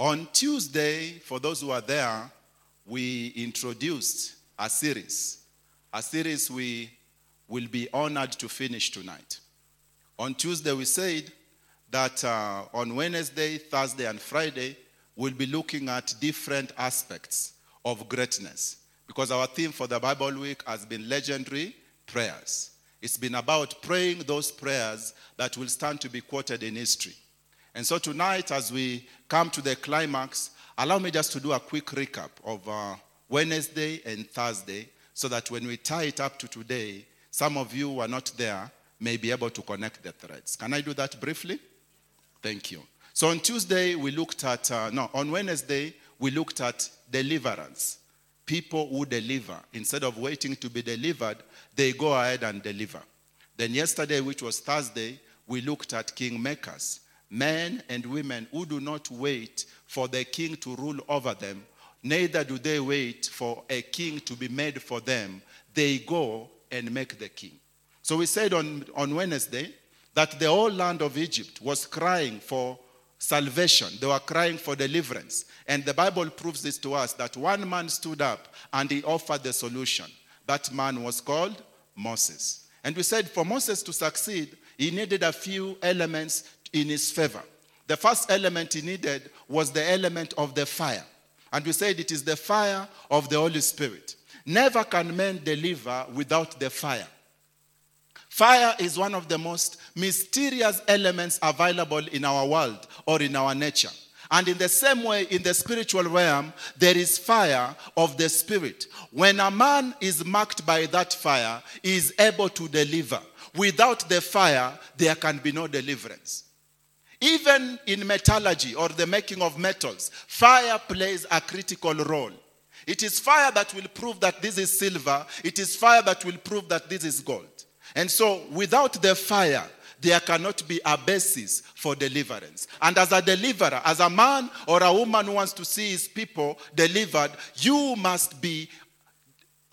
On Tuesday, for those who are there, we introduced a series, a series we will be honored to finish tonight. On Tuesday, we said that uh, on Wednesday, Thursday, and Friday, we'll be looking at different aspects of greatness because our theme for the Bible week has been legendary prayers. It's been about praying those prayers that will stand to be quoted in history. And so tonight, as we come to the climax, allow me just to do a quick recap of uh, Wednesday and Thursday so that when we tie it up to today, some of you who are not there may be able to connect the threads. Can I do that briefly? Thank you. So on Tuesday, we looked at, uh, no, on Wednesday, we looked at deliverance. People who deliver. Instead of waiting to be delivered, they go ahead and deliver. Then yesterday, which was Thursday, we looked at kingmakers. Men and women who do not wait for the king to rule over them, neither do they wait for a king to be made for them. They go and make the king. So we said on, on Wednesday that the whole land of Egypt was crying for salvation. They were crying for deliverance. And the Bible proves this to us that one man stood up and he offered the solution. That man was called Moses. And we said for Moses to succeed, he needed a few elements in his favor. The first element he needed was the element of the fire. And we said it is the fire of the Holy Spirit. Never can men deliver without the fire. Fire is one of the most mysterious elements available in our world or in our nature. And in the same way, in the spiritual realm, there is fire of the spirit. When a man is marked by that fire, he is able to deliver. Without the fire, there can be no deliverance. Even in metallurgy or the making of metals, fire plays a critical role. It is fire that will prove that this is silver, it is fire that will prove that this is gold. And so, without the fire, there cannot be a basis for deliverance. And as a deliverer, as a man or a woman who wants to see his people delivered, you must be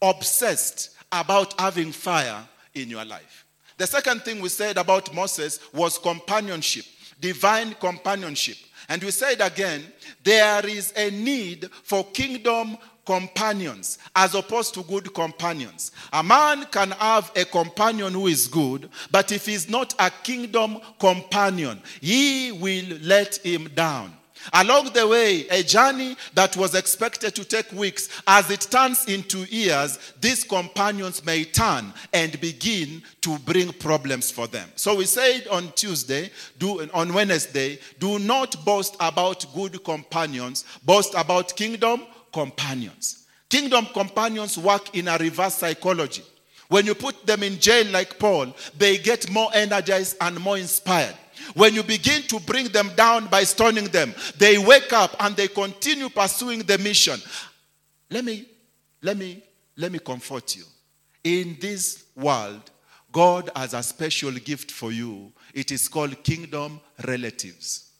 obsessed about having fire in your life. The second thing we said about Moses was companionship, divine companionship. And we said again, there is a need for kingdom companions as opposed to good companions. A man can have a companion who is good, but if he's not a kingdom companion, he will let him down. Along the way, a journey that was expected to take weeks, as it turns into years, these companions may turn and begin to bring problems for them. So we said on Tuesday, do, on Wednesday, do not boast about good companions, boast about kingdom companions. Kingdom companions work in a reverse psychology. When you put them in jail like Paul, they get more energized and more inspired. When you begin to bring them down by stoning them, they wake up and they continue pursuing the mission. Let me let me let me comfort you. In this world, God has a special gift for you. It is called kingdom relatives.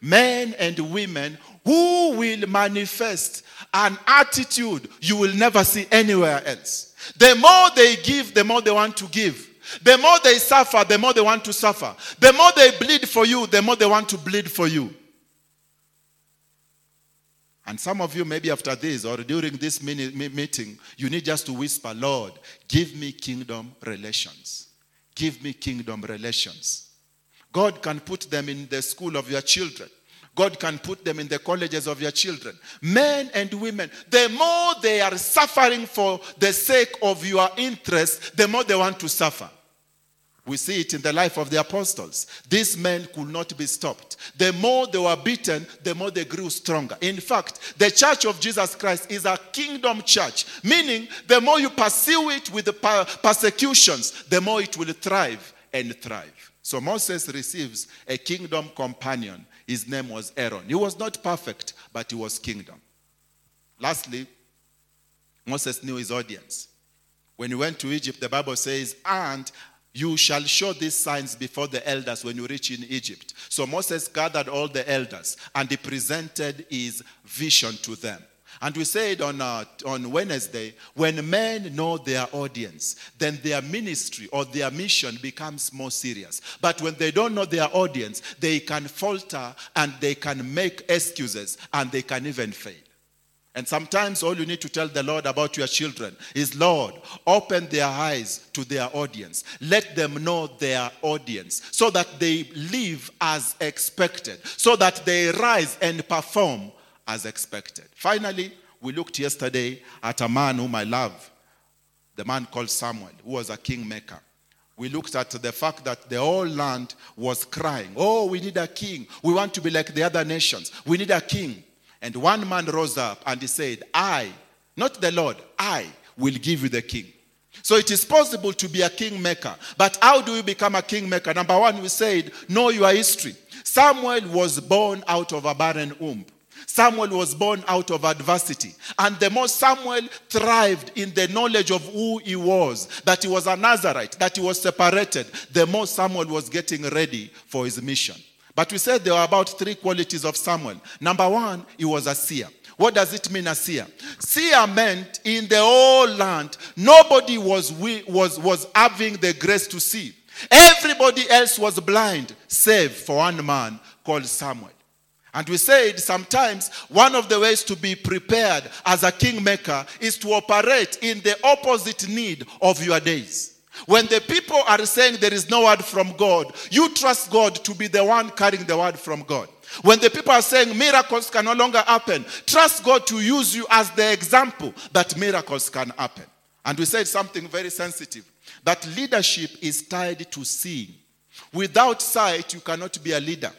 Men and women who will manifest an attitude you will never see anywhere else. The more they give, the more they want to give. The more they suffer, the more they want to suffer. The more they bleed for you, the more they want to bleed for you. And some of you, maybe after this or during this meeting, you need just to whisper, Lord, give me kingdom relations. Give me kingdom relations. God can put them in the school of your children. God can put them in the colleges of your children. Men and women, the more they are suffering for the sake of your interest, the more they want to suffer. We see it in the life of the apostles. These men could not be stopped. The more they were beaten, the more they grew stronger. In fact, the church of Jesus Christ is a kingdom church, meaning the more you pursue it with the persecutions, the more it will thrive and thrive. So Moses receives a kingdom companion. His name was Aaron. He was not perfect, but he was kingdom. Lastly, Moses knew his audience. When he went to Egypt, the Bible says, and you shall show these signs before the elders when you reach in Egypt. So Moses gathered all the elders and he presented his vision to them. And we said on, uh, on Wednesday, when men know their audience, then their ministry or their mission becomes more serious. But when they don't know their audience, they can falter and they can make excuses and they can even fail. And sometimes all you need to tell the Lord about your children is, Lord, open their eyes to their audience. Let them know their audience so that they live as expected, so that they rise and perform as expected. Finally, we looked yesterday at a man whom I love, the man called Samuel, who was a kingmaker. We looked at the fact that the whole land was crying, Oh, we need a king. We want to be like the other nations. We need a king. And one man rose up and he said, I, not the Lord, I will give you the king. So it is possible to be a kingmaker. But how do you become a kingmaker? Number one, we said, know your history. Samuel was born out of a barren womb. Samuel was born out of adversity. And the more Samuel thrived in the knowledge of who he was, that he was a Nazarite, that he was separated, the more Samuel was getting ready for his mission. But we said there were about three qualities of Samuel. Number one, he was a seer. What does it mean, a seer? Seer meant in the whole land, nobody was, was, was having the grace to see. Everybody else was blind, save for one man called Samuel. And we said sometimes one of the ways to be prepared as a kingmaker is to operate in the opposite need of your days. When the people are saying there is no word from God, you trust God to be the one carrying the word from God. When the people are saying miracles can no longer happen, trust God to use you as the example that miracles can happen. And we said something very sensitive that leadership is tied to seeing. Without sight, you cannot be a leader.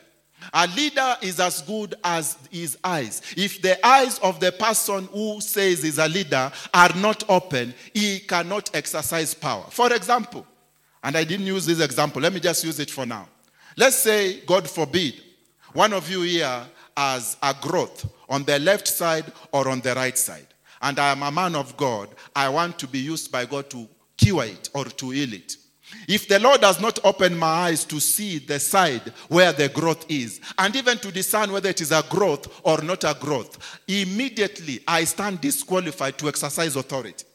A leader is as good as his eyes. If the eyes of the person who says he's a leader are not open, he cannot exercise power. For example, and I didn't use this example, let me just use it for now. Let's say, God forbid, one of you here has a growth on the left side or on the right side. And I am a man of God. I want to be used by God to cure it or to heal it. If the Lord does not open my eyes to see the side where the growth is, and even to discern whether it is a growth or not a growth, immediately I stand disqualified to exercise authority.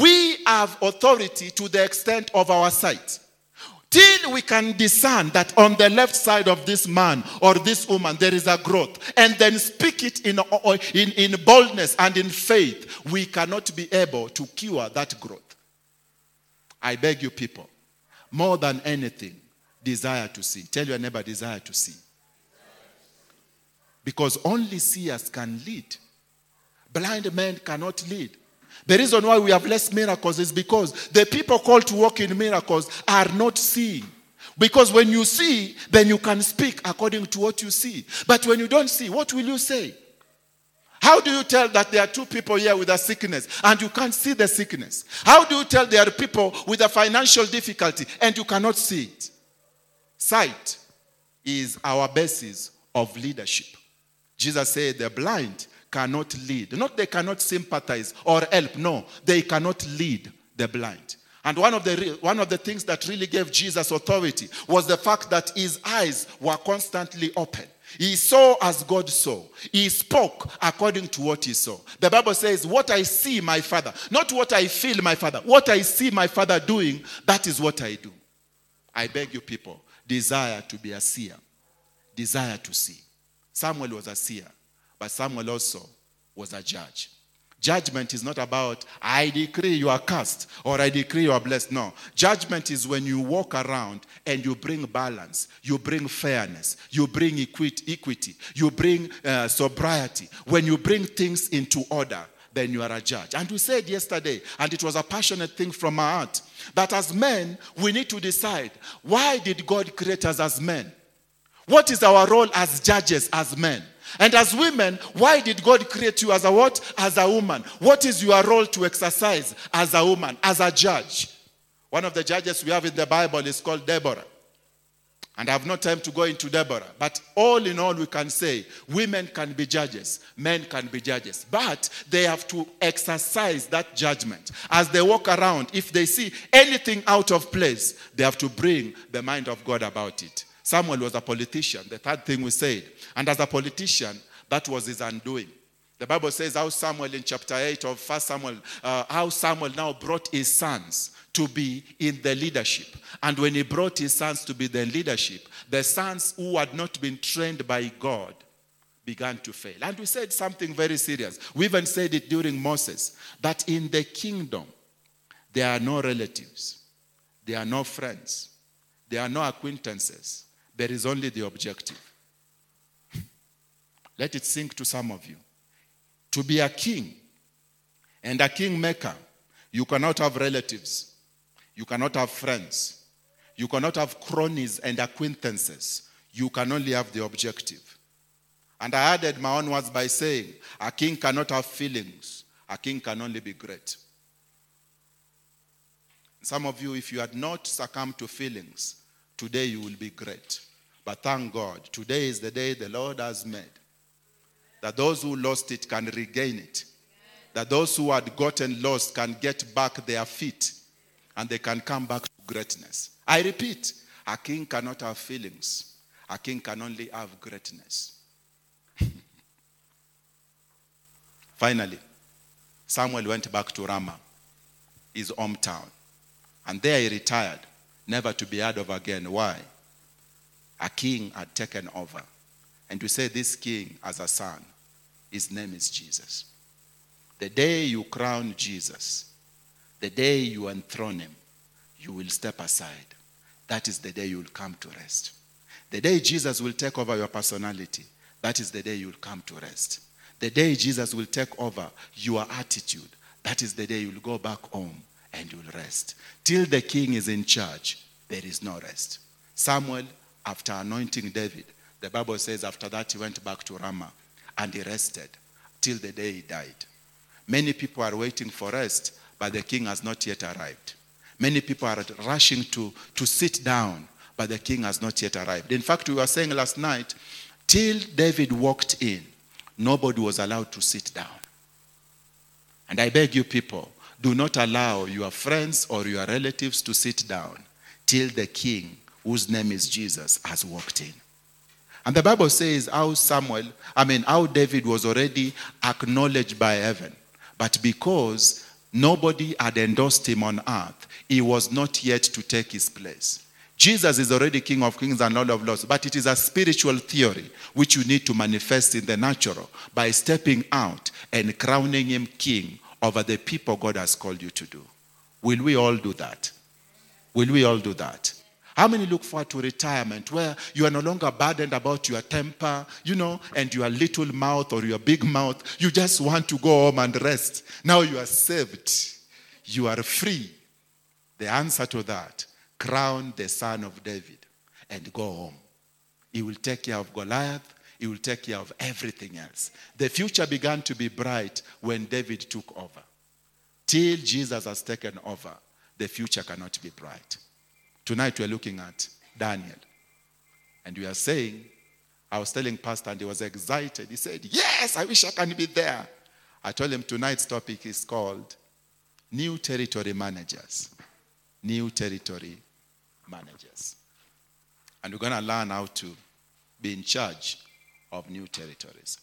We have authority to the extent of our sight. Till we can discern that on the left side of this man or this woman there is a growth, and then speak it in, in, in boldness and in faith, we cannot be able to cure that growth. I beg you, people, more than anything, desire to see. Tell your neighbor, desire to see. Because only seers can lead. Blind men cannot lead. The reason why we have less miracles is because the people called to walk in miracles are not seeing. Because when you see, then you can speak according to what you see. But when you don't see, what will you say? How do you tell that there are two people here with a sickness and you can't see the sickness? How do you tell there are people with a financial difficulty and you cannot see it? Sight is our basis of leadership. Jesus said the blind cannot lead. Not they cannot sympathize or help. No, they cannot lead the blind. And one of the one of the things that really gave Jesus authority was the fact that his eyes were constantly open. He saw as God saw. He spoke according to what he saw. The Bible says, What I see my father, not what I feel my father, what I see my father doing, that is what I do. I beg you, people, desire to be a seer, desire to see. Samuel was a seer, but Samuel also was a judge. Judgment is not about, I decree you are cast or I decree you are blessed. No. Judgment is when you walk around and you bring balance, you bring fairness, you bring equity, you bring uh, sobriety. When you bring things into order, then you are a judge. And we said yesterday, and it was a passionate thing from our heart, that as men, we need to decide why did God create us as men? What is our role as judges, as men? And as women, why did God create you as a what? As a woman. What is your role to exercise as a woman, as a judge? One of the judges we have in the Bible is called Deborah. And I have no time to go into Deborah. But all in all, we can say women can be judges, men can be judges. But they have to exercise that judgment. As they walk around, if they see anything out of place, they have to bring the mind of God about it. Samuel was a politician, the third thing we said. And as a politician, that was his undoing. The Bible says how Samuel in chapter 8 of 1 Samuel, uh, how Samuel now brought his sons to be in the leadership. And when he brought his sons to be the leadership, the sons who had not been trained by God began to fail. And we said something very serious. We even said it during Moses that in the kingdom, there are no relatives, there are no friends, there are no acquaintances. There is only the objective. Let it sink to some of you. To be a king and a kingmaker, you cannot have relatives, you cannot have friends, you cannot have cronies and acquaintances. You can only have the objective. And I added my own words by saying, a king cannot have feelings, a king can only be great. Some of you, if you had not succumbed to feelings, today you will be great. But thank God, today is the day the Lord has made. That those who lost it can regain it. That those who had gotten lost can get back their feet and they can come back to greatness. I repeat, a king cannot have feelings, a king can only have greatness. Finally, Samuel went back to Ramah, his hometown. And there he retired, never to be heard of again. Why? A king had taken over. And we say this king has a son. His name is Jesus. The day you crown Jesus, the day you enthrone him, you will step aside. That is the day you will come to rest. The day Jesus will take over your personality, that is the day you will come to rest. The day Jesus will take over your attitude, that is the day you will go back home and you will rest. Till the king is in charge, there is no rest. Samuel, after anointing David, the Bible says after that he went back to Ramah and he rested till the day he died. Many people are waiting for rest, but the king has not yet arrived. Many people are rushing to, to sit down, but the king has not yet arrived. In fact, we were saying last night, till David walked in, nobody was allowed to sit down. And I beg you, people, do not allow your friends or your relatives to sit down till the king, whose name is Jesus, has walked in. And the Bible says how Samuel, I mean, how David was already acknowledged by heaven. But because nobody had endorsed him on earth, he was not yet to take his place. Jesus is already King of Kings and Lord of Lords, but it is a spiritual theory which you need to manifest in the natural by stepping out and crowning him King over the people God has called you to do. Will we all do that? Will we all do that? How many look forward to retirement where you are no longer burdened about your temper, you know, and your little mouth or your big mouth? You just want to go home and rest. Now you are saved, you are free. The answer to that crown the son of David and go home. He will take care of Goliath, he will take care of everything else. The future began to be bright when David took over. Till Jesus has taken over, the future cannot be bright. Tonight we're looking at Daniel. And we are saying, I was telling Pastor, and he was excited. He said, Yes, I wish I can be there. I told him tonight's topic is called New Territory Managers. New Territory Managers. And we're going to learn how to be in charge of new territories.